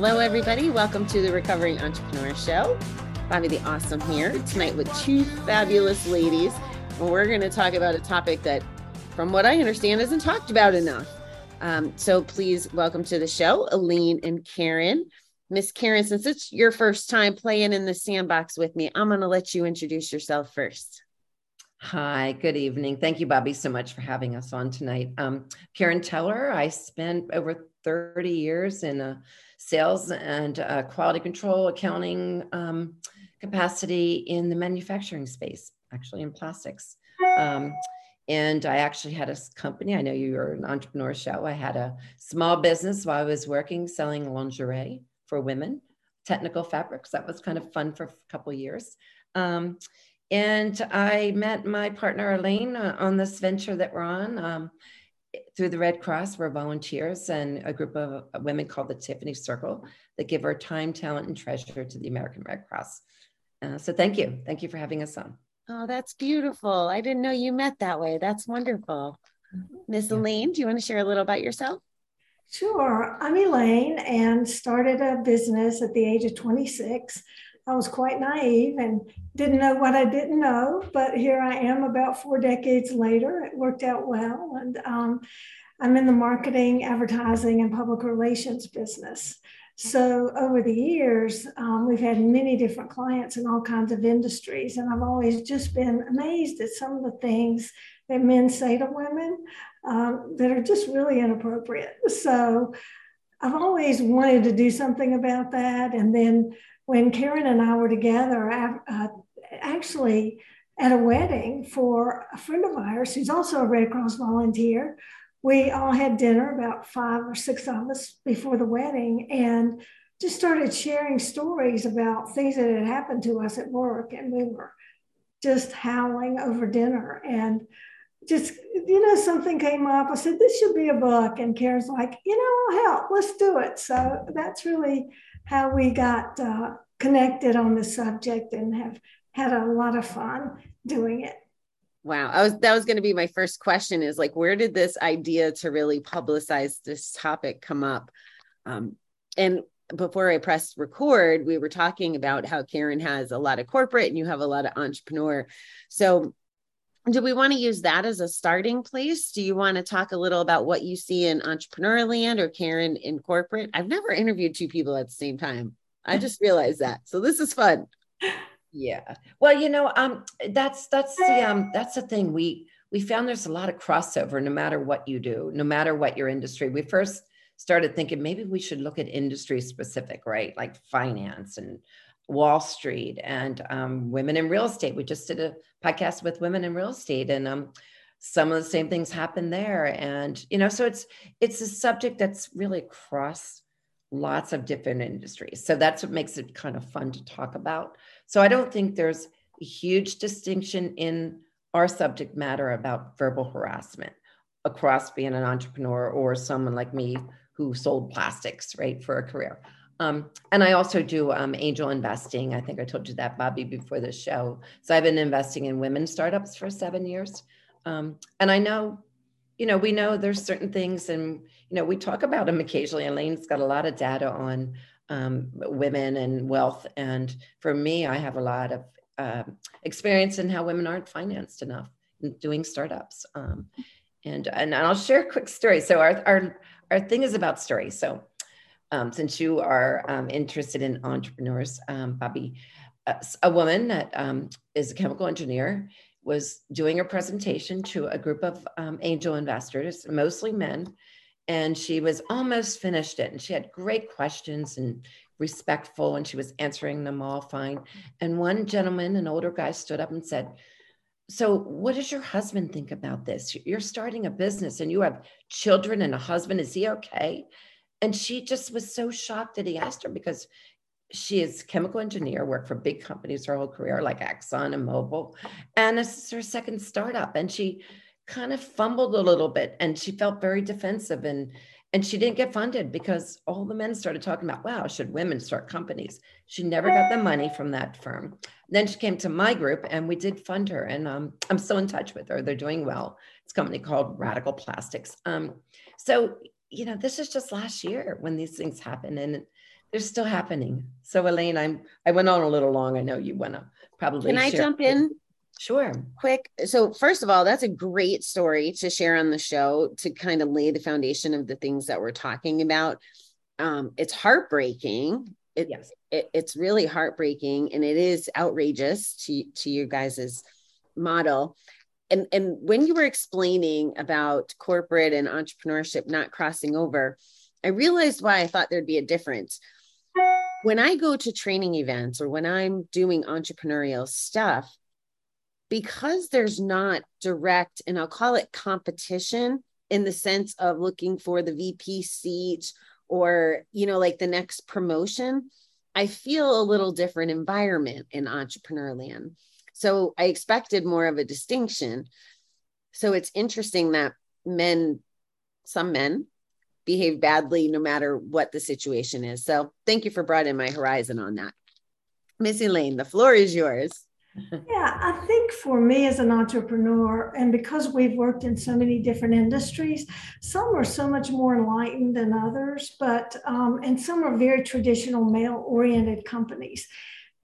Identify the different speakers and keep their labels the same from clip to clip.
Speaker 1: Hello, everybody. Welcome to the Recovering Entrepreneur Show. Bobbie the Awesome here tonight with two fabulous ladies. And we're going to talk about a topic that, from what I understand, isn't talked about enough. Um, so please welcome to the show, Elaine and Karen. Miss Karen, since it's your first time playing in the sandbox with me, I'm going to let you introduce yourself first.
Speaker 2: Hi, good evening. Thank you, Bobbie, so much for having us on tonight. Um, Karen Teller, I spent over 30 years in a sales and uh, quality control accounting um, capacity in the manufacturing space, actually in plastics. Um, and I actually had a company. I know you were an entrepreneur show. I had a small business while I was working selling lingerie for women, technical fabrics. That was kind of fun for a couple years. Um, and I met my partner Elaine uh, on this venture that we're on. Um, through the Red Cross, we're volunteers and a group of women called the Tiffany Circle that give our time, talent, and treasure to the American Red Cross. Uh, so thank you. Thank you for having us on.
Speaker 1: Oh, that's beautiful. I didn't know you met that way. That's wonderful. Miss yeah. Elaine, do you want to share a little about yourself?
Speaker 3: Sure. I'm Elaine and started a business at the age of 26 I was quite naive and didn't know what I didn't know, but here I am about four decades later. It worked out well. And um, I'm in the marketing, advertising, and public relations business. So over the years, um, we've had many different clients in all kinds of industries. And I've always just been amazed at some of the things that men say to women um, that are just really inappropriate. So I've always wanted to do something about that. And then when Karen and I were together, uh, actually at a wedding for a friend of ours who's also a Red Cross volunteer. We all had dinner, about five or six of us before the wedding, and just started sharing stories about things that had happened to us at work. And we were just howling over dinner. And just, you know, something came up. I said, this should be a book. And Karen's like, you know, I'll help. Let's do it. So that's really how we got uh, connected on the subject and have had a lot of fun doing it.
Speaker 1: Wow. I was that was going to be my first question is like where did this idea to really publicize this topic come up? Um, and before I pressed record, we were talking about how Karen has a lot of corporate and you have a lot of entrepreneur. So do we want to use that as a starting place? Do you want to talk a little about what you see in entrepreneur land or Karen in corporate? I've never interviewed two people at the same time. I just realized that. So this is fun.
Speaker 2: Yeah. Well, you know, um, that's that's the um that's the thing. We we found there's a lot of crossover no matter what you do, no matter what your industry. We first started thinking maybe we should look at industry specific, right? Like finance and Wall Street and um, women in real estate. We just did a podcast with women in real estate, and um, some of the same things happen there. And you know, so it's it's a subject that's really across lots of different industries. So that's what makes it kind of fun to talk about. So I don't think there's a huge distinction in our subject matter about verbal harassment across being an entrepreneur or someone like me who sold plastics, right, for a career. Um, and I also do um, angel investing. I think I told you that, Bobbie, before the show. So I've been investing in women startups for seven years. Um, and I know, you know, we know there's certain things, and, you know, we talk about them occasionally. Elaine's got a lot of data on um, women and wealth. And for me, I have a lot of uh, experience in how women aren't financed enough in doing startups. Um, and, and I'll share a quick story. So our, our, our thing is about stories. So um, since you are um, interested in entrepreneurs, um, Bobbie, uh, a woman that um, is a chemical engineer was doing a presentation to a group of um, angel investors, mostly men, and she was almost finished it. And she had great questions and respectful, and she was answering them all fine. And one gentleman, an older guy, stood up and said, so what does your husband think about this you're starting a business and you have children and a husband is he okay and she just was so shocked that he asked her because she is chemical engineer, worked for big companies her whole career, like Exxon and Mobil. And this is her second startup. And she kind of fumbled a little bit and she felt very defensive and and she didn't get funded because all the men started talking about, wow, should women start companies? She never got the money from that firm. Then she came to my group and we did fund her. And um, I'm still in touch with her. They're doing well. It's a company called Radical Plastics. Um, so you know, this is just last year when these things happen. And they're still happening. So Elaine, I'm I went on a little long. I know you want to probably.
Speaker 1: Can I jump in?
Speaker 2: Sure.
Speaker 1: Quick. So, first of all, that's a great story to share on the show to kind of lay the foundation of the things that we're talking about. Um, it's heartbreaking. It, yes. It, it's really heartbreaking and it is outrageous to, to you guys's model. And, and when you were explaining about corporate and entrepreneurship not crossing over, I realized why I thought there'd be a difference. When I go to training events or when I'm doing entrepreneurial stuff, because there's not direct, and I'll call it competition in the sense of looking for the VP seat or, you know, like the next promotion, I feel a little different environment in entrepreneur land. So I expected more of a distinction. So it's interesting that men, some men, behave badly no matter what the situation is. So thank you for broadening my horizon on that. Miss Elaine, the floor is yours
Speaker 3: yeah, I think for me as an entrepreneur, and because we've worked in so many different industries, some are so much more enlightened than others, but um, and some are very traditional male-oriented companies,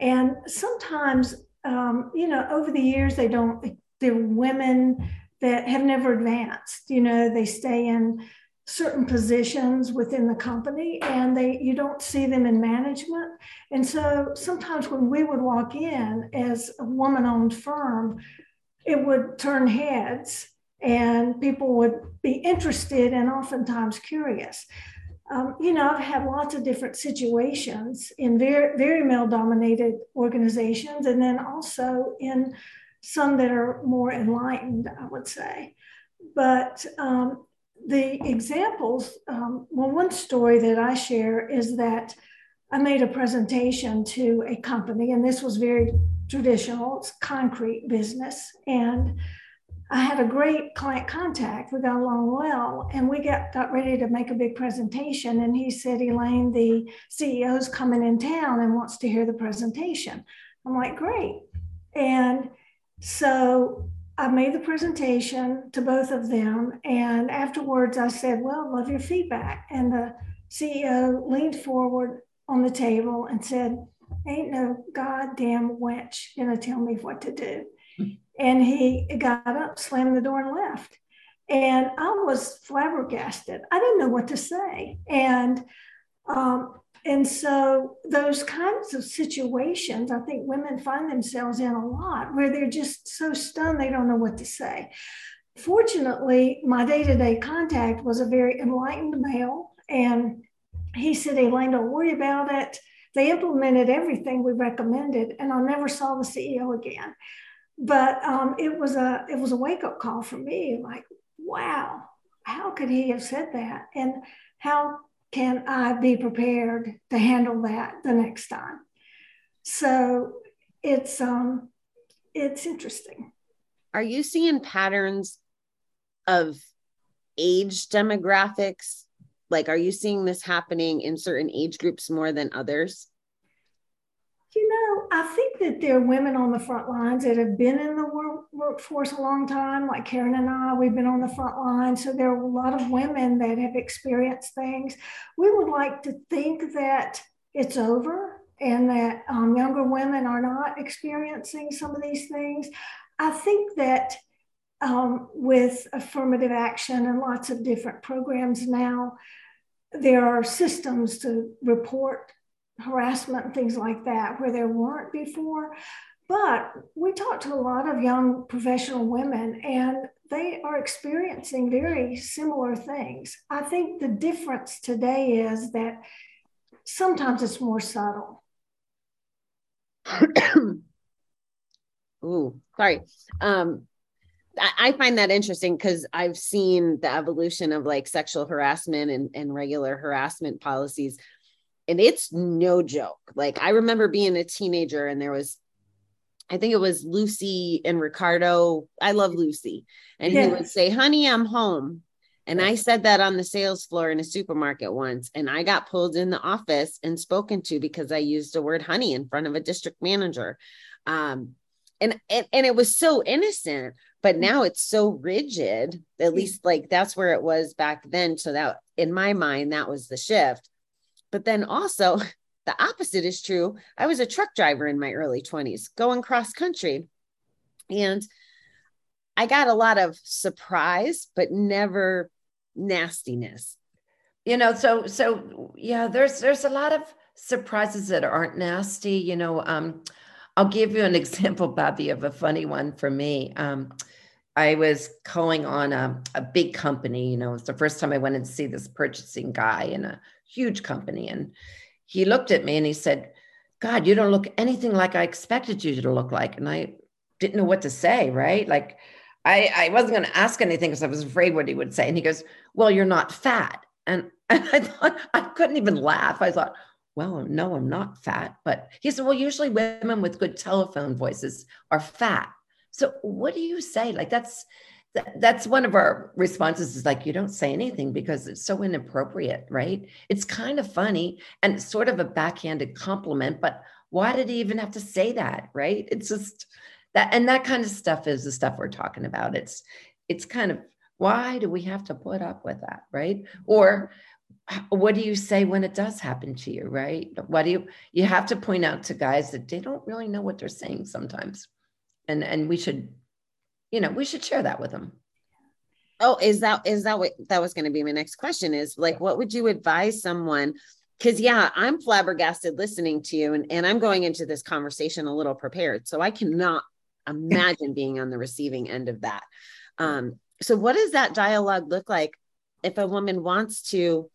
Speaker 3: and sometimes um, you know over the years they don't. They're women that have never advanced. You know, they stay in certain positions within the company and they you don't see them in management and so sometimes when we would walk in as a woman owned firm it would turn heads and people would be interested and oftentimes curious um, you know i've had lots of different situations in very very male dominated organizations and then also in some that are more enlightened i would say but um, the examples, um, well, one story that I share is that I made a presentation to a company, and this was very traditional, it's concrete business. And I had a great client contact. We got along well, and we got, got ready to make a big presentation. And he said, Elaine, the CEO's coming in town and wants to hear the presentation. I'm like, great. And so I made the presentation to both of them. And afterwards, I said, Well, love your feedback. And the CEO leaned forward on the table and said, Ain't no goddamn wench gonna tell me what to do. And he got up, slammed the door, and left. And I was flabbergasted. I didn't know what to say. And um, and so those kinds of situations, I think women find themselves in a lot where they're just so stunned they don't know what to say. Fortunately, my day to day contact was a very enlightened male. And he said, Elaine, don't worry about it. They implemented everything we recommended, and I never saw the CEO again. But um, it was a it was a wake up call for me. Like, wow, how could he have said that? And how can I be prepared to handle that the next time? So it's um it's interesting.
Speaker 1: Are you seeing patterns of age demographics? Like, are you seeing this happening in certain age groups more than others?
Speaker 3: Know, I think that there are women on the front lines that have been in the work, workforce a long time, like Karen and I, we've been on the front line. So there are a lot of women that have experienced things. We would like to think that it's over and that um, younger women are not experiencing some of these things. I think that um, with affirmative action and lots of different programs now, there are systems to report harassment and things like that where there weren't before. But we talked to a lot of young professional women, and they are experiencing very similar things. I think the difference today is that sometimes it's more subtle.
Speaker 1: Ooh, sorry. Um, I find that interesting because I've seen the evolution of like sexual harassment and, and regular harassment policies and it's no joke. Like I remember being a teenager and there was I think it was Lucy and Ricardo. I love Lucy. And he would say, Honey, I'm home. And I said that on the sales floor in a supermarket once. And I got pulled in the office and spoken to because I used the word honey in front of a district manager. Um, and, and and it was so innocent, but now it's so rigid. At least like that's where it was back then. So that in my mind, that was the shift but then also the opposite is true. I was a truck driver in my early 20s going cross country. And I got a lot of surprise, but never nastiness.
Speaker 2: You know, so so yeah, there's there's a lot of surprises that aren't nasty. You know, um, I'll give you an example, Bobbie, of a funny one for me. Um, I was calling on a, a big company. You know, it's the first time I went and see this purchasing guy in a huge company, and he looked at me and he said, "God, you don't look anything like I expected you to look like." And I didn't know what to say. Right, like I, I wasn't going to ask anything because I was afraid what he would say. And he goes, "Well, you're not fat." And, and I thought I couldn't even laugh. I thought, well, no, I'm not fat. But he said, well, usually women with good telephone voices are fat. So what do you say? Like that's that's one of our responses is like you don't say anything because it's so inappropriate, right? It's kind of funny and sort of a backhanded compliment, but why did he even have to say that, right? It's just that and that kind of stuff is the stuff we're talking about. It's it's kind of why do we have to put up with that, right? Or what do you say when it does happen to you right what do you you have to point out to guys that they don't really know what they're saying sometimes and and we should you know we should share that with them
Speaker 1: oh is that is that what that was going to be my next question is like what would you advise someone because yeah i'm flabbergasted listening to you and, and i'm going into this conversation a little prepared so i cannot imagine being on the receiving end of that um so what does that dialogue look like if a woman wants to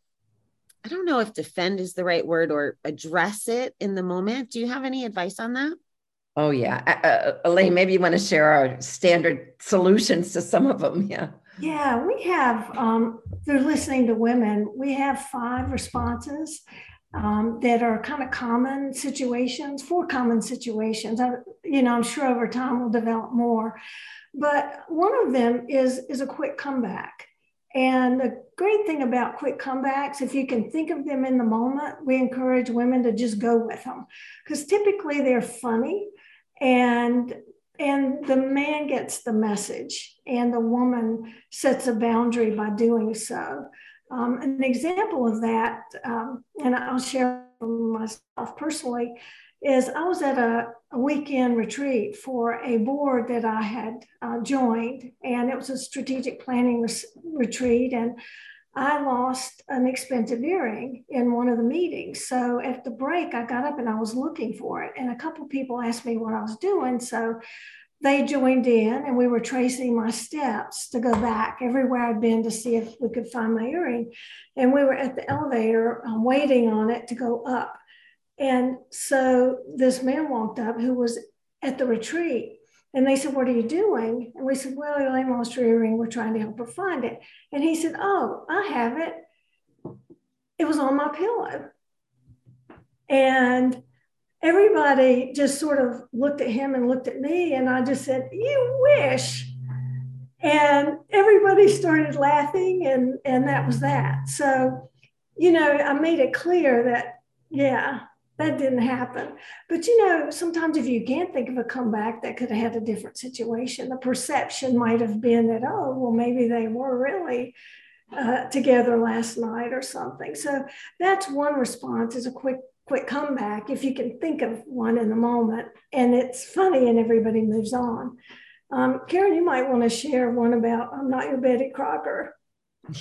Speaker 1: I don't know if defend is the right word or address it in the moment. Do you have any advice on that?
Speaker 2: Oh, yeah. Uh, Elaine, maybe you want to share our standard solutions to some of them. Yeah.
Speaker 3: Yeah, we have, um, through listening to women, we have five responses um, that are kind of common situations, four common situations. I, you know, I'm sure over time we'll develop more. But one of them is, is a quick comeback. And the great thing about quick comebacks, if you can think of them in the moment, we encourage women to just go with them because typically they're funny and and the man gets the message and the woman sets a boundary by doing so. Um, an example of that, um, and I'll share myself personally, is I was at a, a weekend retreat for a board that I had uh, joined, and it was a strategic planning res- retreat. And I lost an expensive earring in one of the meetings. So at the break, I got up and I was looking for it. And a couple people asked me what I was doing. So they joined in and we were tracing my steps to go back everywhere I'd been to see if we could find my earring. And we were at the elevator um, waiting on it to go up. And so this man walked up who was at the retreat. And they said, What are you doing? And we said, Well, Elaine lost her earring. We're trying to help her find it. And he said, Oh, I have it. It was on my pillow. And everybody just sort of looked at him and looked at me. And I just said, You wish. And everybody started laughing. And, and that was that. So, you know, I made it clear that, yeah, that didn't happen. But you know, sometimes if you can't think of a comeback, that could have had a different situation. The perception might have been that, oh, well, maybe they were really uh, together last night or something. So that's one response is a quick quick comeback if you can think of one in the moment and it's funny and everybody moves on. Um, Karen, you might want to share one about I'm not your Betty Crocker.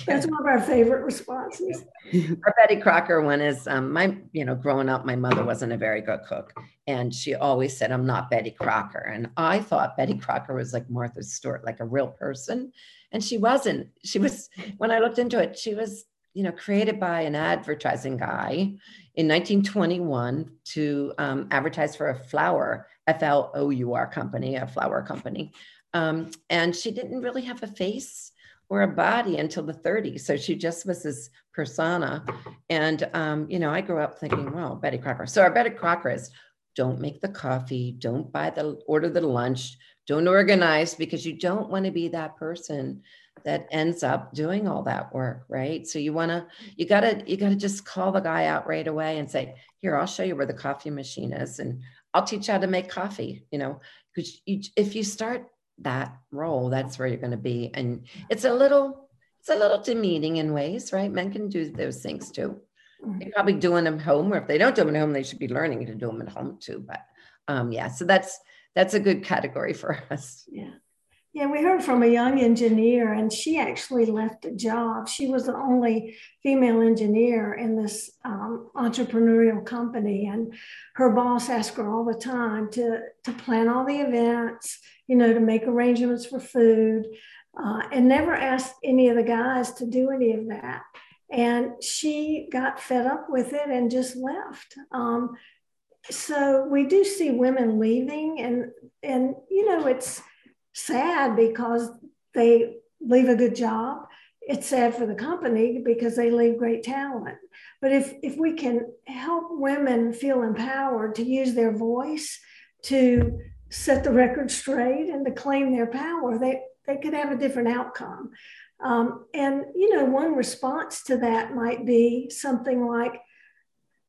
Speaker 3: That's one of our favorite responses.
Speaker 2: Our Betty Crocker one is um, my, you know, growing up, my mother wasn't a very good cook. And she always said, I'm not Betty Crocker. And I thought Betty Crocker was like Martha Stewart, like a real person. And she wasn't. She was, when I looked into it, she was, you know, created by an advertising guy in 1921 to um, advertise for a flour, F L O U R company, a flour company. Um, and she didn't really have a face or a body until the 30s. So she just was this persona. And, um, you know, I grew up thinking, well, Betty Crocker. So our Betty Crocker is don't make the coffee, don't buy the order the lunch, don't organize because you don't want to be that person that ends up doing all that work, right? So you want to, you got to, you got to just call the guy out right away and say, here, I'll show you where the coffee machine is and I'll teach you how to make coffee, you know, because if you start that role that's where you're going to be and it's a little it's a little demeaning in ways right men can do those things too They're probably doing them home, or if they don't do them at home, they should be learning to do them at home too. But um, yeah, so that's that's a good category for us.
Speaker 3: Yeah. Yeah, we heard from a young engineer, and she actually left a job. She was the only female engineer in this um, entrepreneurial company, and her boss asked her all the time to to plan all the events, you know, to make arrangements for food, uh, and never asked any of the guys to do any of that. And she got fed up with it and just left. Um, so we do see women leaving, and and you know it's sad because they leave a good job. It's sad for the company because they leave great talent. But if, if we can help women feel empowered to use their voice to set the record straight and to claim their power, they, they could have a different outcome. Um, and, you know, one response to that might be something like,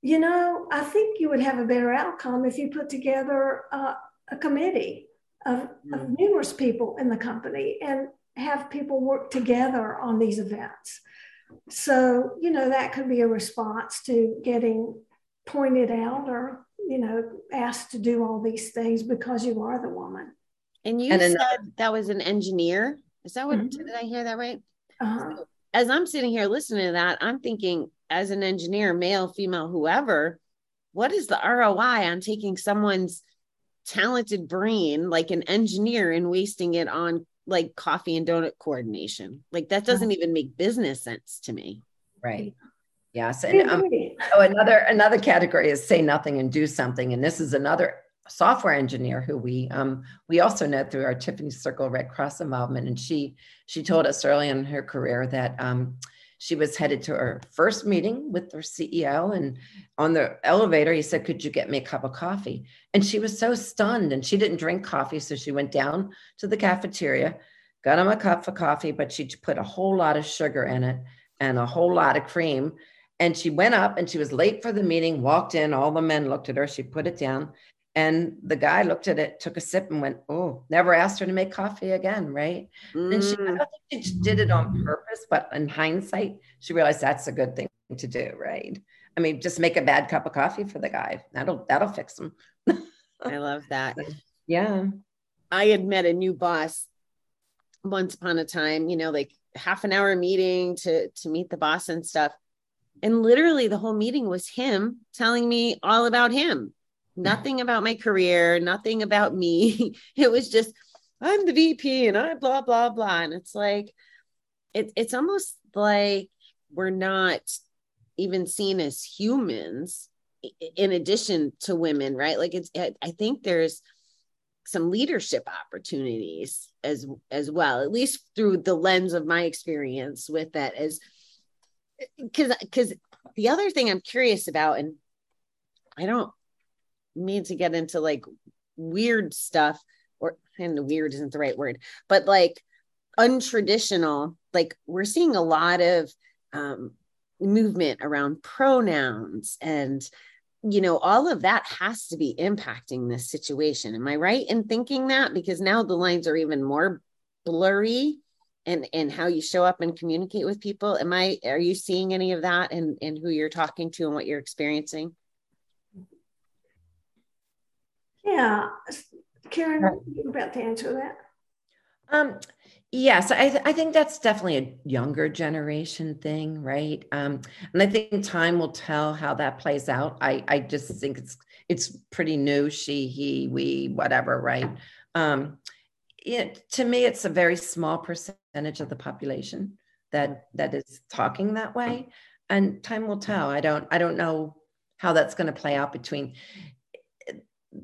Speaker 3: you know, I think you would have a better outcome if you put together uh, a committee of, of mm. numerous people in the company and have people work together on these events. So, you know, that could be a response to getting pointed out or, you know, asked to do all these things because you are the woman.
Speaker 1: And you and said that was an engineer. Is that what mm-hmm. did I hear that right? Uh-huh. As I'm sitting here listening to that, I'm thinking as an engineer, male, female, whoever, what is the ROI on taking someone's talented brain like an engineer and wasting it on like coffee and donut coordination like that doesn't even make business sense to me
Speaker 2: right yes and um, oh another another category is say nothing and do something and this is another software engineer who we um, we also know through our tiffany circle red cross involvement and she she told us early in her career that um, she was headed to her first meeting with her CEO. And on the elevator, he said, Could you get me a cup of coffee? And she was so stunned and she didn't drink coffee. So she went down to the cafeteria, got him a cup of coffee, but she put a whole lot of sugar in it and a whole lot of cream. And she went up and she was late for the meeting, walked in, all the men looked at her. She put it down. And the guy looked at it, took a sip, and went, "Oh, never asked her to make coffee again, right?" Mm. And she, I don't think she did it on purpose, but in hindsight, she realized that's a good thing to do, right? I mean, just make a bad cup of coffee for the guy. That'll that'll fix him.
Speaker 1: I love that.
Speaker 2: Yeah,
Speaker 1: I had met a new boss once upon a time. You know, like half an hour meeting to to meet the boss and stuff. And literally, the whole meeting was him telling me all about him hmm. nothing about my career, nothing about me. It was just, I'm the VP and I blah, blah, blah. And it's like, it, it's almost like we're not even seen as humans in addition to women, right? Like it's, I think there's some leadership opportunities as, as well, at least through the lens of my experience with that as, because, because the other thing I'm curious about, and I don't mean to get into like weird stuff or and weird isn't the right word but like untraditional like we're seeing a lot of um, movement around pronouns and you know all of that has to be impacting this situation. Am i right in thinking that? Because now the lines are even more blurry and and how you show up and communicate with people am i are you seeing any of that and and who you're talking to and what you're experiencing
Speaker 3: yeah. Karen, you're about to answer that.
Speaker 2: Um, yes, I, th- I think that's definitely a younger generation thing, right? Um, and I think time will tell how that plays out. I, I just think it's it's pretty new. She, he, we, whatever, right? Um, it, to me, it's a very small percentage of the population that that is talking that way, and time will tell. I don't I don't know how that's going to play out between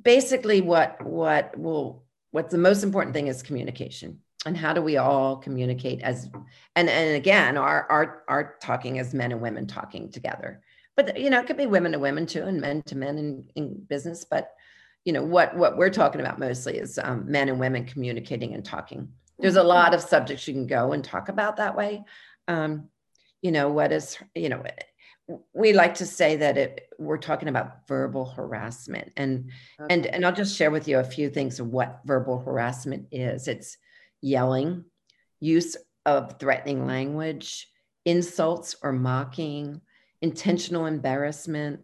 Speaker 2: basically what what will what's the most important thing is communication. And how do we all communicate as and and again our our our talking as men and women talking together. But you know it could be women to women too and men to men in, in business. But you know what what we're talking about mostly is um, men and women communicating and talking there's a lot of subjects you can go and talk about that way um, you know what is you know we like to say that it, we're talking about verbal harassment and okay. and and I'll just share with you a few things of what verbal harassment is. It's yelling, use of threatening language, insults or mocking, intentional embarrassment,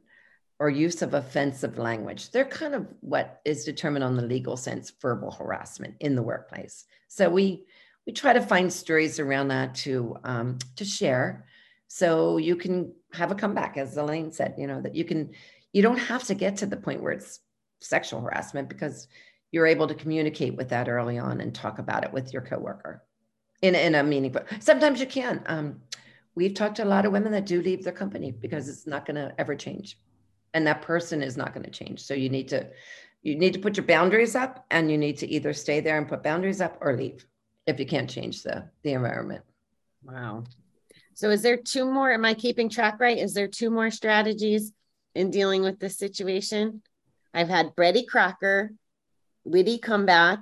Speaker 2: or use of offensive language. They're kind of what is determined on the legal sense verbal harassment in the workplace. So we we try to find stories around that to um, to share, so you can have a comeback, as Elaine said. You know that you can you don't have to get to the point where it's sexual harassment because you're able to communicate with that early on and talk about it with your coworker in, in a meaningful sometimes you can um, we've talked to a lot of women that do leave their company because it's not going to ever change and that person is not going to change. So you need to you need to put your boundaries up and you need to either stay there and put boundaries up or leave if you can't change the the environment.
Speaker 1: Wow. So is there two more am i keeping track right? Is there two more strategies in dealing with this situation? I've had Betty Crocker witty comeback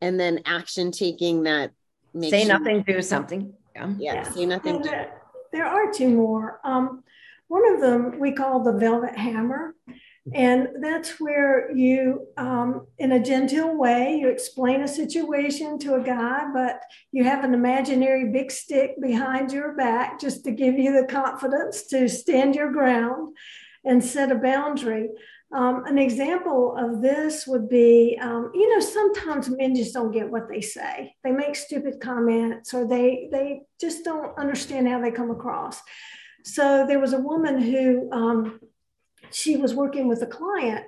Speaker 1: and then action taking that
Speaker 2: say nothing do something.
Speaker 1: Yeah, yeah. say nothing.
Speaker 3: There, there are two more. Um, one of them we call the velvet hammer. And that's where you, um, in a genteel way, you explain a situation to a guy, but you have an imaginary big stick behind your back just to give you the confidence to stand your ground and set a boundary. Um, an example of this would be, um, you know, sometimes men just don't get what they say. They make stupid comments or they they just don't understand how they come across. So there was a woman who um, she was working with a client,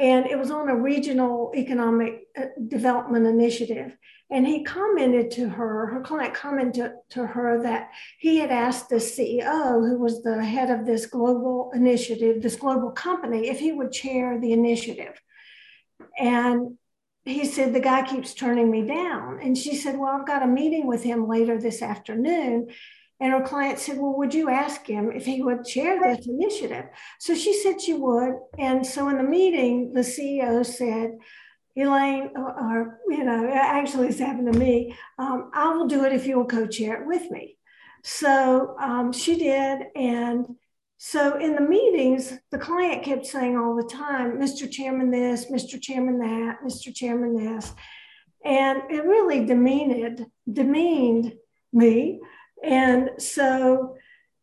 Speaker 3: and it was on a regional economic uh, development initiative. And he commented to her, her client commented to her that he had asked the CEO, who was the head of this global initiative, this global company, if he would chair the initiative. And he said, The guy keeps turning me down. And she said, Well, I've got a meeting with him later this afternoon. And her client said, Well, would you ask him if he would chair this initiative? So she said she would. And so in the meeting, the CEO said, Elaine, or, you know, actually it's happened to me, um, I will do it if you will co chair it with me. So um, she did. And so in the meetings, the client kept saying all the time, Mr. Chairman, this, Mr. Chairman, that, Mr. Chairman, this. And it really demeaned, demeaned me and so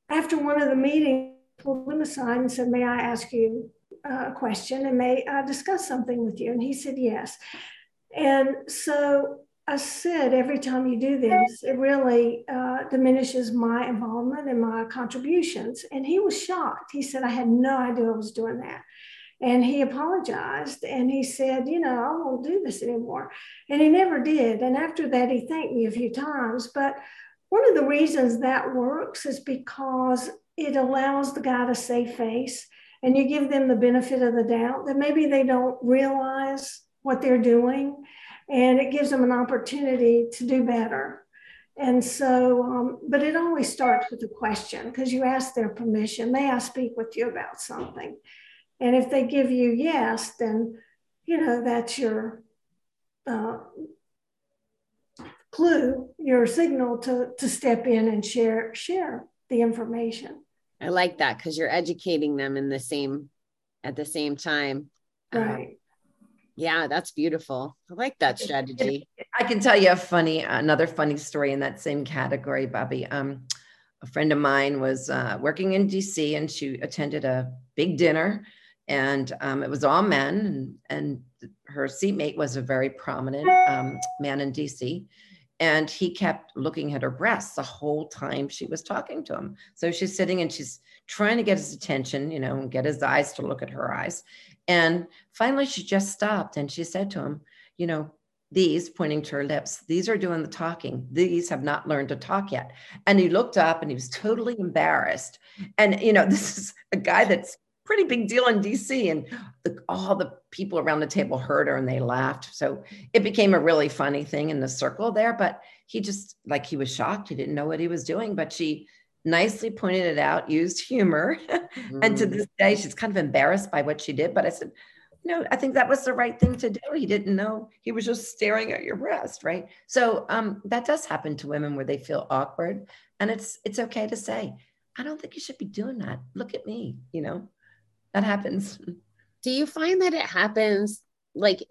Speaker 3: after one of the meetings, I pulled him aside and said, May I ask you a question and may I discuss something with you? And he said, Yes. And so I said, every time you do this, it really uh, diminishes my involvement and my contributions. And he was shocked. He said, I had no idea I was doing that. And he apologized and he said, You know, I won't do this anymore. And he never did. And after that, he thanked me a few times. But one of the reasons that works is because it allows the guy to save face and you give them the benefit of the doubt that maybe they don't realize what they're doing and it gives them an opportunity to do better. And so, um, but it always starts with a question because you ask their permission. May I speak with you about something? And if they give you yes, then, you know, that's your uh, clue, your signal to to step in and share share the information.
Speaker 1: I like that because you're educating them in the same at the same time.
Speaker 3: Um, right. Um,
Speaker 1: yeah, that's beautiful. I like that strategy.
Speaker 2: I can tell you a funny, another funny story in that same category, Bobbie. Um, a friend of mine was uh, working in DC and she attended a big dinner and um, it was all men and, and her seatmate was a very prominent um, man in DC and he kept looking at her breasts the whole time she was talking to him. So she's sitting and she's trying to get his attention, you know, and get his eyes to look at her eyes. And finally, she just stopped and she said to him, You know, these, pointing to her lips, these are doing the talking. These have not learned to talk yet. And he looked up and he was totally embarrassed. And, you know, this is a guy that's pretty big deal in DC. And the, all the people around the table heard her and they laughed. So it became a really funny thing in the circle there. But he just, like, he was shocked. He didn't know what he was doing. But she nicely pointed it out, used humor. Mm. and to mm. this day, she's kind of embarrassed by what she did. But I said, no, I think that was the right thing to do. He didn't know. He was just staring at your breast, right? So um, that does happen to women where they feel awkward, and it's it's okay to say, "I don't think you should be doing that. Look at me," you know that happens.
Speaker 1: Do you find that it happens like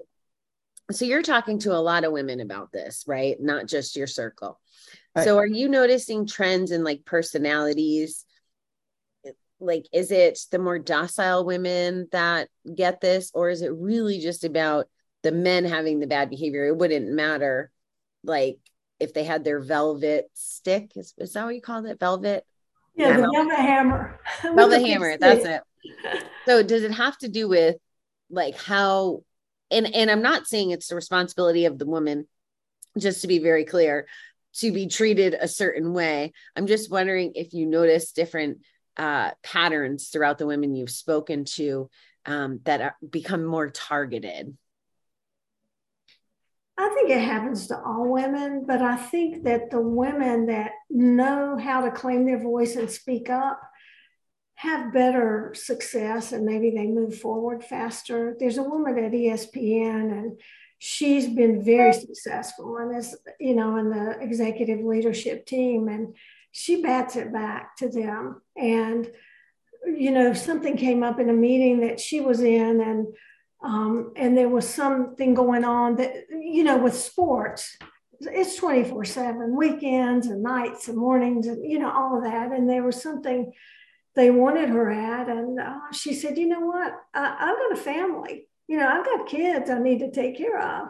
Speaker 1: so you're talking to a lot of women about this, right? Not just your circle. Right. So are you noticing trends in like personalities like is it the more docile women that get this or is it really just about the men having the bad behavior it wouldn't matter like if they had their velvet stick is, is that what you call it velvet
Speaker 3: yeah, the velvet hammer.
Speaker 1: Velvet hammer that's it. So does it have to do with like how and and i'm not saying it's the responsibility of the woman just to be very clear to be treated a certain way. I'm just wondering if you notice different uh, patterns throughout the women you've spoken to um, that are, become more targeted
Speaker 3: I think it happens to all women, but I think that the women that know how to claim their voice and speak up have better success and maybe they move forward faster. There's a woman at ESPN and she's been very successful and is, you know, in the executive leadership team and she bats it back to them. And, you know, something came up in a meeting that she was in and um, and there was something going on that, you know, with sports, it's 24 7, weekends and nights and mornings and, you know, all of that. And there was something they wanted her at. And uh, she said, you know what? I, I've got a family. You know, I've got kids I need to take care of.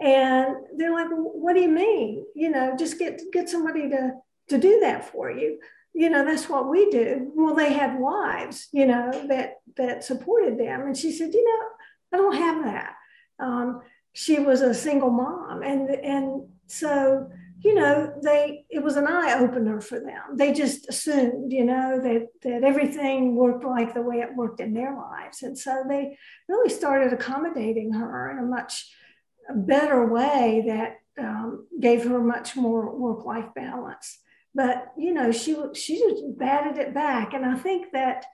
Speaker 3: And they're like, well, what do you mean? You know, just get get somebody to to do that for you. You know, that's what we do. Well, they had wives, you know, that that supported them. And she said, you know, I don't have that. Um, she was a single mom, and and so you know they it was an eye opener for them. They just assumed, you know, that that everything worked like the way it worked in their lives, and so they really started accommodating her in a much better way that um, gave her much more work life balance. But you know, she she just batted it back, and I think that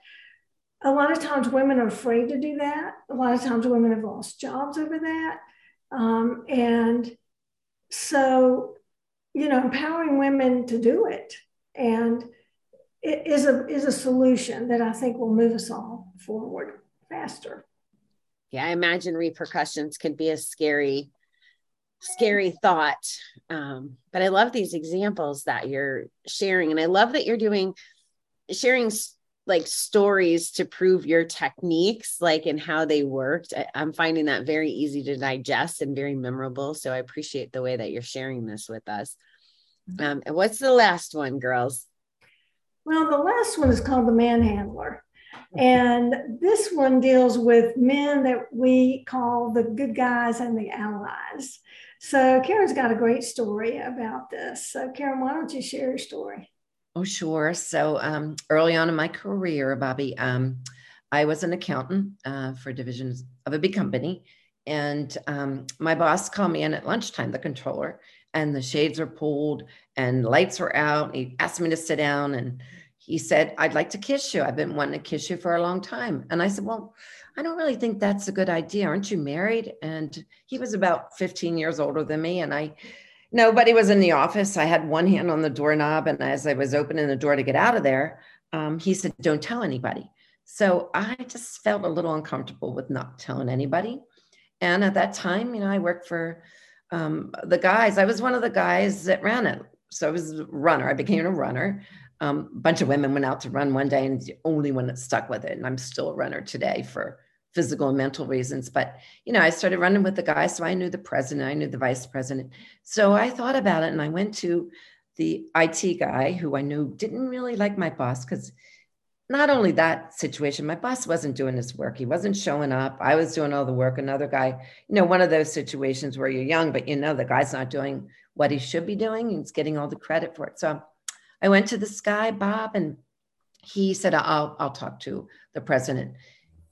Speaker 3: a lot of times women are afraid to do that. A lot of times women have lost jobs over that. Um, and so, you know, empowering women to do it and it is a is a solution that I think will move us all forward faster.
Speaker 1: Yeah, I imagine repercussions can be a scary, scary thought. Um, but I love these examples that you're sharing, and I love that you're doing sharing like stories to prove your techniques like and how they worked I, i'm finding that very easy to digest and very memorable so i appreciate the way that you're sharing this with us. Mm-hmm. um, and what's the last one girls?
Speaker 3: Well the last one is called the manhandler and this one deals with men that we call the good guys and the allies. So karen's got a great story about this. So karen why don't you share your story
Speaker 2: Oh, sure. So um, early on in my career, Bobbie, um, I was an accountant uh, for divisions of a big company. And um, my boss called me in at lunchtime, the controller, and the shades were pulled and lights were out. He asked me to sit down and he said, I'd like to kiss you. I've been wanting to kiss you for a long time. And I said, Well, I don't really think that's a good idea. Aren't you married? And he was about 15 years older than me. And I Nobody was in the office. I had one hand on the doorknob, and as I was opening the door to get out of there, um, he said, "Don't tell anybody." So I just felt a little uncomfortable with not telling anybody. And at that time, you know, I worked for um, the guys. I was one of the guys that ran it. So I was a runner. I became a runner. Um, a bunch of women went out to run one day, and the only one that stuck with it. And I'm still a runner today for physical and mental reasons. But, you know, I started running with the guys. So I knew the president, I knew the vice president. So I thought about it and I went to the IT guy who I knew didn't really like my boss because not only that situation, my boss wasn't doing his work. He wasn't showing up. I was doing all the work. Another guy, you know, one of those situations where you're young, but you know the guy's not doing what he should be doing. He's getting all the credit for it. So I went to this guy, Bob, and he said, I'll, I'll talk to the president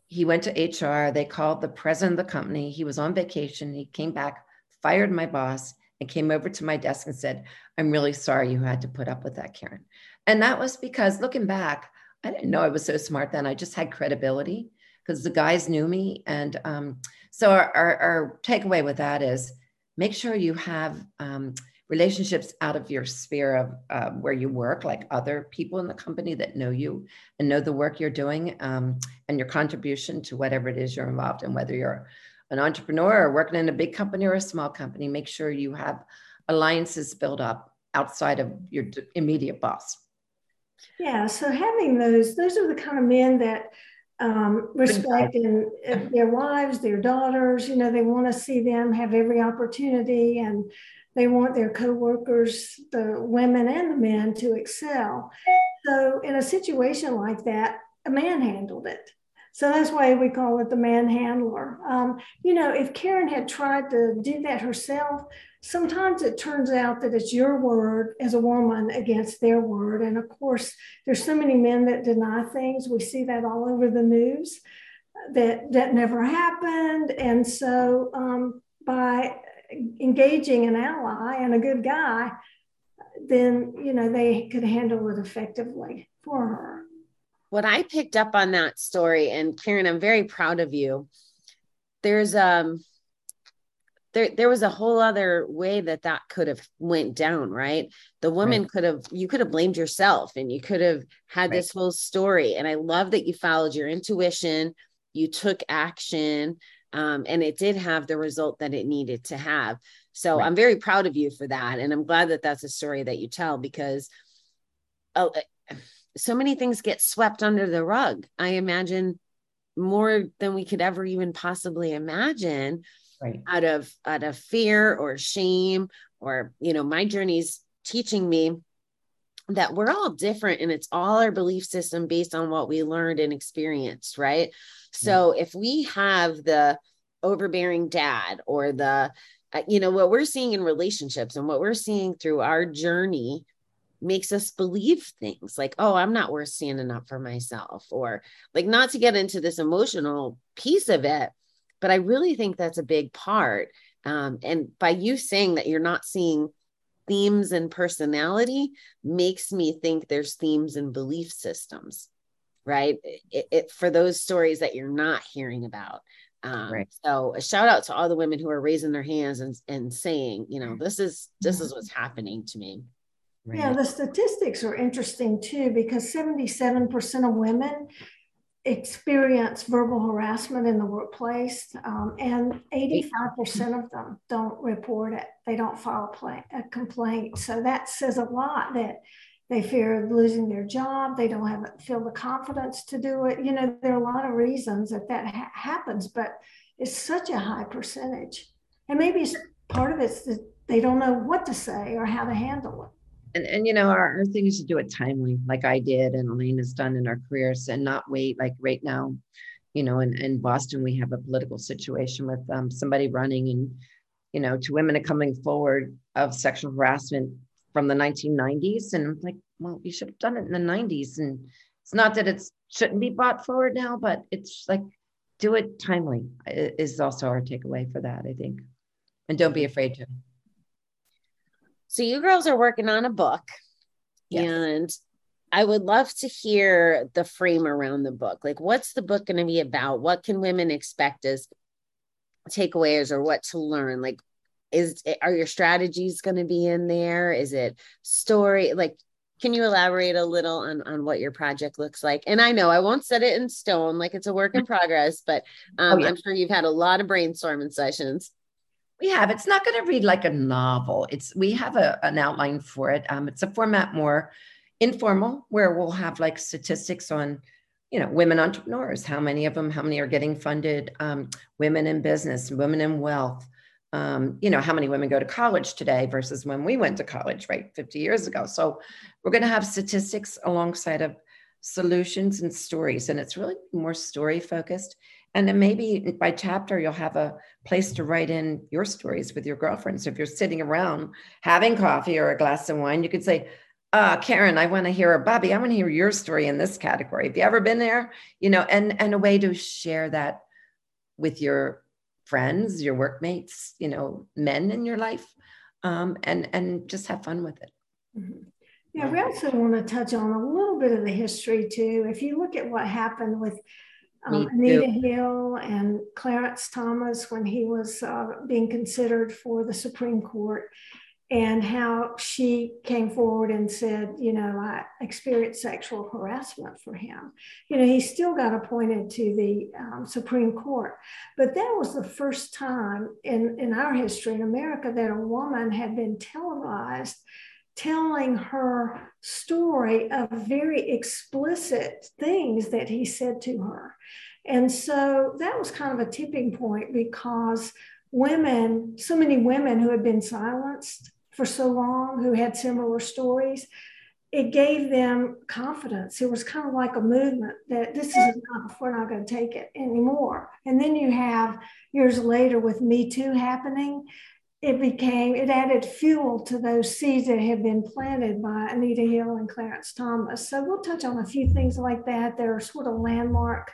Speaker 2: he went to HR. They called the president of the company. He was on vacation. He came back, fired my boss, and came over to my desk and said, I'm really sorry you had to put up with that, Karen. And that was because looking back, I didn't know I was so smart then. I just had credibility because the guys knew me. And um, so our, our, our, takeaway with that is make sure you have um, relationships out of your sphere of uh, where you work, like other people in the company that know you and know the work you're doing um, and your contribution to whatever it is you're involved in, whether you're an entrepreneur or working in a big company or a small company, make sure you have alliances built up outside of your immediate boss.
Speaker 3: Yeah, so having those, those are the kind of men that um, respect in their wives, their daughters. You know, they want to see them have every opportunity, and they want their co-workers, the women and the men, to excel. So, in a situation like that, a man handled it. So that's why we call it the manhandler. Um, you know, if Karen had tried to do that herself, sometimes it turns out that it's your word as a woman against their word. And of course, there's so many men that deny things. We see that all over the news that that never happened. And so um, by engaging an ally and a good guy, then you know they could handle it effectively for her
Speaker 1: what I picked up on that story, and Karen, I'm very proud of you. There's um there there was a whole other way that that could have went down right the woman right. could have you could have blamed yourself and you could have had right. this whole story and i love that you followed your intuition you took action um, and it did have the result that it needed to have so right. i'm very proud of you for that and i'm glad that that's a story that you tell because oh, so many things get swept under the rug. I imagine more than we could ever even possibly imagine right. out of out of fear or shame or you know my journey's teaching me that we're all different and it's all our belief system based on what we learned and experienced right so if we have the overbearing dad or the uh, you know what we're seeing in relationships and what we're seeing through our journey makes us believe things like, oh, I'm not worth standing up for myself, or like not to get into this emotional piece of it. But I really think that's a big part. Um, and by you saying that you're not seeing themes and personality makes me think there's themes and belief systems, right? It, it, for those stories that you're not hearing about. Um, right. So a shout out to all the women who are raising their hands and, and saying, you know, this is this is what's happening to me.
Speaker 3: Right. Yeah, the statistics are interesting too because 77% of women experience verbal harassment in the workplace, um, and 85% of them don't report it. They don't file a complaint. So that says a lot that they fear losing their job. They don't have feel the confidence to do it. You know, there are a lot of reasons that that ha- happens, but it's such a high percentage. And maybe part of it's that they don't know what to say or how to handle it
Speaker 2: and and you know our, our thing is to do it timely like i did and elaine has done in our careers and not wait like right now you know in, in boston we have a political situation with um, somebody running and you know two women are coming forward of sexual harassment from the 1990s and i'm like well you should have done it in the 90s and it's not that it shouldn't be brought forward now but it's like do it timely is also our takeaway for that i think. And don't be afraid to
Speaker 1: so you girls are working on a book yes. and I would love to hear the frame around the book. Like, what's the book going to be about? What can women expect as takeaways or what to learn? Like, is are your strategies going to be in there? Is it story? Like, can you elaborate a little on on what your project looks like? And I know I won't set it in stone, like it's a work in progress, but um, oh, yeah. I'm sure you've had a lot of brainstorming sessions.
Speaker 2: We have. It's not going to read like a novel. It's we have a, an outline for it. Um, it's a format more informal, where we'll have like statistics on, you know, women entrepreneurs. How many of them? How many are getting funded? Um, women in business, women in wealth. Um, you know, how many women go to college today versus when we went to college, right, 50 years ago. So we're going to have statistics alongside of solutions and stories, and it's really more story focused. And then maybe by chapter, you'll have a place to write in your stories with your girlfriends. So if you're sitting around having coffee or a glass of wine, you could say, uh, Karen, I want to hear, or Bobbie, I want to hear your story in this category. Have you ever been there? You know, and and a way to share that with your friends, your workmates, you know, men in your life, um, and and just have fun with it.
Speaker 3: Mm-hmm. Yeah, we also want to touch on a little bit of the history too. If you look at what happened with um, Anita Hill and Clarence Thomas when he was uh, being considered for the Supreme Court, and how she came forward and said, you know, I experienced sexual harassment for him. You know, he still got appointed to the um, Supreme Court, but that was the first time in, in our history in America that a woman had been televised telling her story of very explicit things that he said to her. And so that was kind of a tipping point because women, so many women who had been silenced for so long, who had similar stories, it gave them confidence. It was kind of like a movement that this is enough. We're not going to take it anymore. And then you have years later with Me Too happening, it became, it added fuel to those seeds that had been planted by Anita Hill and Clarence Thomas. So we'll touch on a few things like that. There are sort of landmark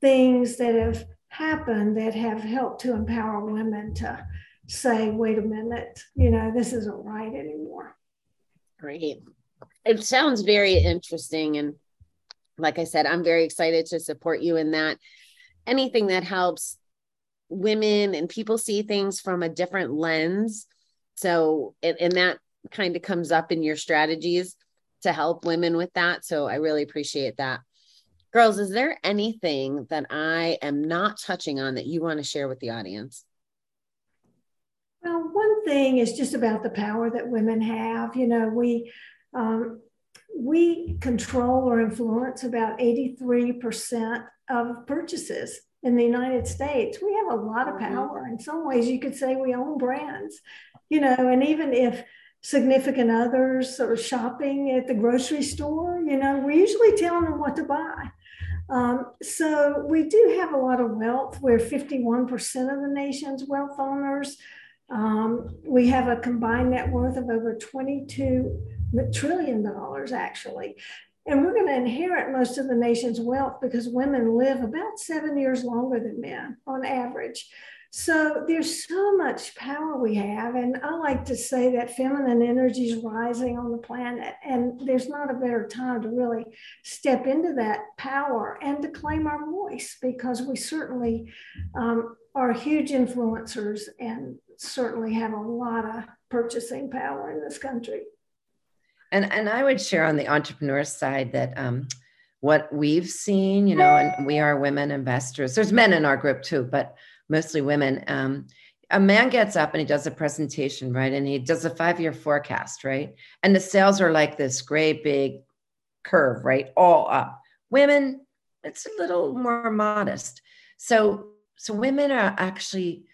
Speaker 3: things that have happened that have helped to empower women to say, wait a minute, you know, this isn't right anymore.
Speaker 1: Great it sounds very interesting and like i said i'm very excited to support you in that anything that helps women and people see things from a different lens. So and, and that kind of comes up in your strategies to help women with that. So i really appreciate that. Girls is there anything that i am not touching on that you want to share with the audience?
Speaker 3: Well one thing is just about the power that women have. You know we um, we control or influence about 83% of purchases in the United States. We have a lot of mm-hmm. power. In some ways, you could say we own brands, you know, and even if significant others are shopping at the grocery store, you know, we're usually telling them what to buy. Um, so we do have a lot of wealth. We're 51% of the nation's wealth owners. Um, we have a combined net worth of over 22 trillion dollars actually. And we're going to inherit most of the nation's wealth because women live about seven years longer than men on average. So there's so much power we have. And I like to say that feminine energy is rising on the planet. And there's not a better time to really step into that power and to claim our voice because we certainly um, are huge influencers and certainly have a lot of purchasing power in this country.
Speaker 2: And and I would share on the entrepreneur side that um, what we've seen, you know, and we are women investors. There's men in our group too, but mostly women. Um, a man gets up and he does a presentation, right? And he does a five year forecast, right? And the sales are like this great big curve, right? All up. Women, it's a little more modest. So, so women are actually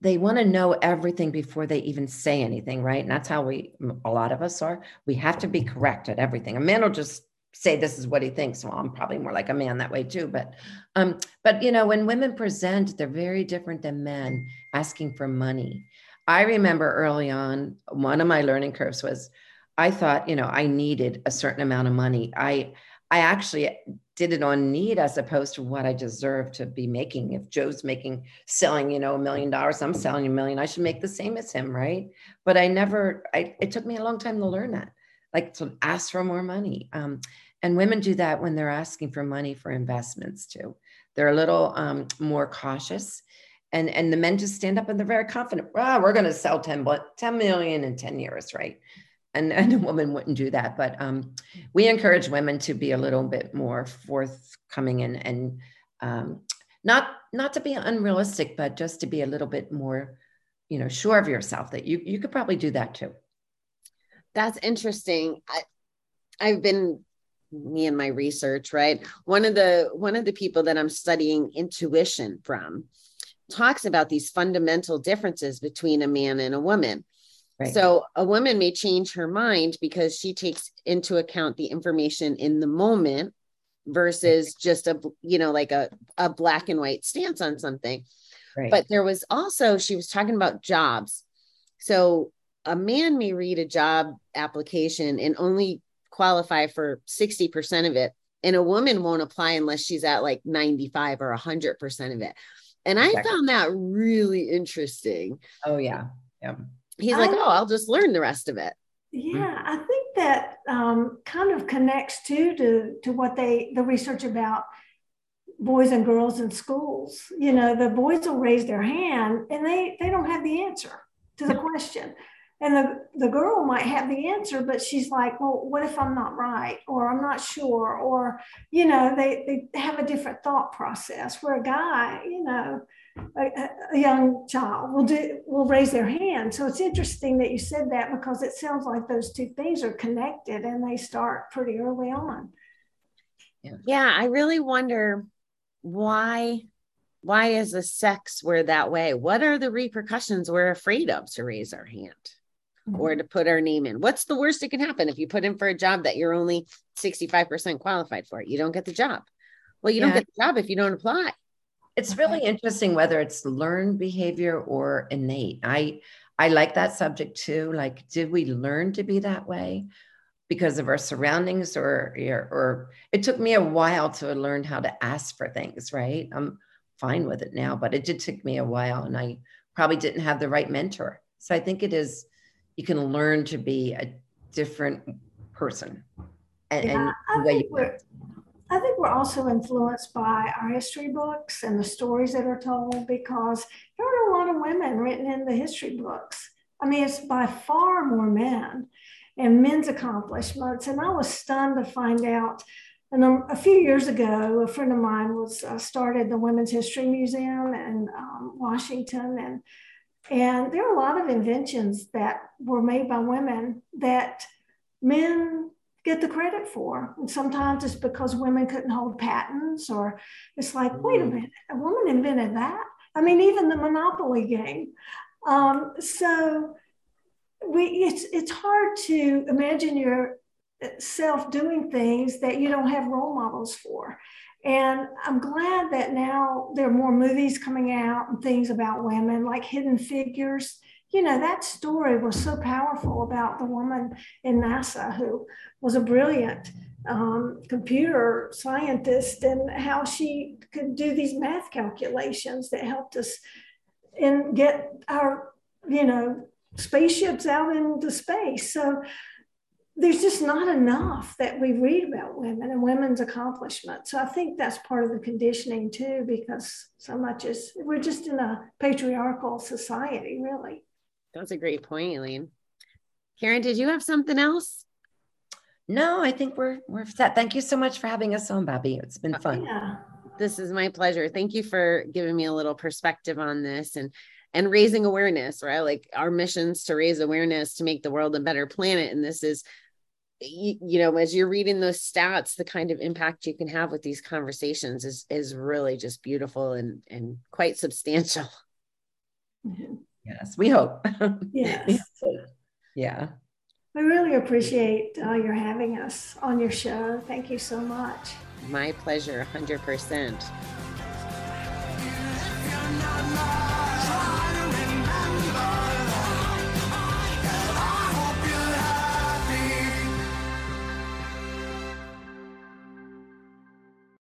Speaker 2: they want to know everything before they even say anything, right? And that's how we, a lot of us are. We have to be correct at everything. A man will just say this is what he thinks. Well, I'm probably more like a man that way too. But, um, but you know, when women present, they're very different than men asking for money. I remember early on, one of my learning curves was, I thought, you know, I needed a certain amount of money. I, I actually did it on need as opposed to what I deserve to be making. If Joe's making selling, you know, a million dollars, I'm selling a million. I should make the same as him, right? But I never. I, it took me a long time to learn that, like to ask for more money. Um, and women do that when they're asking for money for investments too. They're a little um, more cautious. And, and the men just stand up and they're very confident. Ah, we're going to sell 10, 10 million in 10 years, right? And, and a woman wouldn't do that. But um, we encourage women to be a little bit more forthcoming and, and um, not not to be unrealistic, but just to be a little bit more, you know, sure of yourself that you you could probably do that too.
Speaker 1: That's interesting. I, I've been me and my research, right? One of the one of the people that I'm studying intuition from talks about these fundamental differences between a man and a woman. Right. So a woman may change her mind because she takes into account the information in the moment versus just a you know like a, a black and white stance on something. Right. But there was also she was talking about jobs. So a man may read a job application and only qualify for 60% of it and a woman won't apply unless she's at like 95 or 100% of it. And exactly. I found that really interesting.
Speaker 2: Oh yeah. Yeah
Speaker 1: he's like, oh, I'll just learn the rest of it.
Speaker 3: Yeah, I think that um, kind of connects too to to what they the research about boys and girls in schools. You know, the boys will raise their hand and they they don't have the answer to the question. And the, the girl might have the answer, but she's like, well, what if I'm not right? Or I'm not sure. Or, you know, they, they have a different thought process where a guy, you know, a, a, young child will do will raise their hand. So it's interesting that you said that because it sounds like those two things are connected and they start pretty early on.
Speaker 1: Yeah, I really wonder why why is the sex we're that way? What are the repercussions we're afraid of to raise our hand? Mm-hmm. Or to put our name in. What's the worst that can happen if you put in for a job that you're only 65% qualified for? You don't get the job. Well, you yeah. don't get the job if you don't apply
Speaker 2: it's really interesting whether it's learned behavior or innate. I I like that subject too. Like, did we learn to be that way because of our surroundings, or or it took me a while to learn how to ask for things. Right, I'm fine with it now, but it did take me a while, and I probably didn't have the right mentor. So I think it is you can learn to be a different person,
Speaker 3: and, yeah, and the way you. I think we're also influenced by our history books and the stories that are told because there are a lot of women written in the history books. I mean, it's by far more men and men's accomplishments. And I was stunned to find out. And a few years ago, a friend of mine was uh, started the Women's History Museum in um, Washington, and and there are a lot of inventions that were made by women that men get the credit for. And sometimes it's because women couldn't hold patents, or it's like, wait a mm. minute, a woman invented that. I mean, even the Monopoly game. Um, so we, it's it's hard to imagine yourself doing things that you don't have role models for. And I'm glad that now there are more movies coming out and things about women, like Hidden Figures you know, that story was so powerful about the woman in NASA who was a brilliant um, computer scientist and how she could do these math calculations that helped us and get our, you know, spaceships out into space. So there's just not enough that we read about women and women's accomplishments. So I think that's part of the conditioning too, because so much is we're just in a patriarchal society, really.
Speaker 1: That's a great point, Elaine. Karen, did you have something else?
Speaker 2: No, I think we're we're set. Thank you so much for having us on, Bobbie. It's been fun.
Speaker 3: Yeah.
Speaker 1: This is my pleasure. Thank you for giving me a little perspective on this and and raising awareness, right? Like our missions to raise awareness to make the world a better planet. And this is, you, you know, as you're reading those stats, the kind of impact you can have with these conversations is is really just beautiful and and quite substantial.
Speaker 2: Mm-hmm. Yes, we hope.
Speaker 3: Yes.
Speaker 2: yeah.
Speaker 3: We really appreciate uh, your having us on your show. Thank you so much.
Speaker 1: My pleasure, 100%.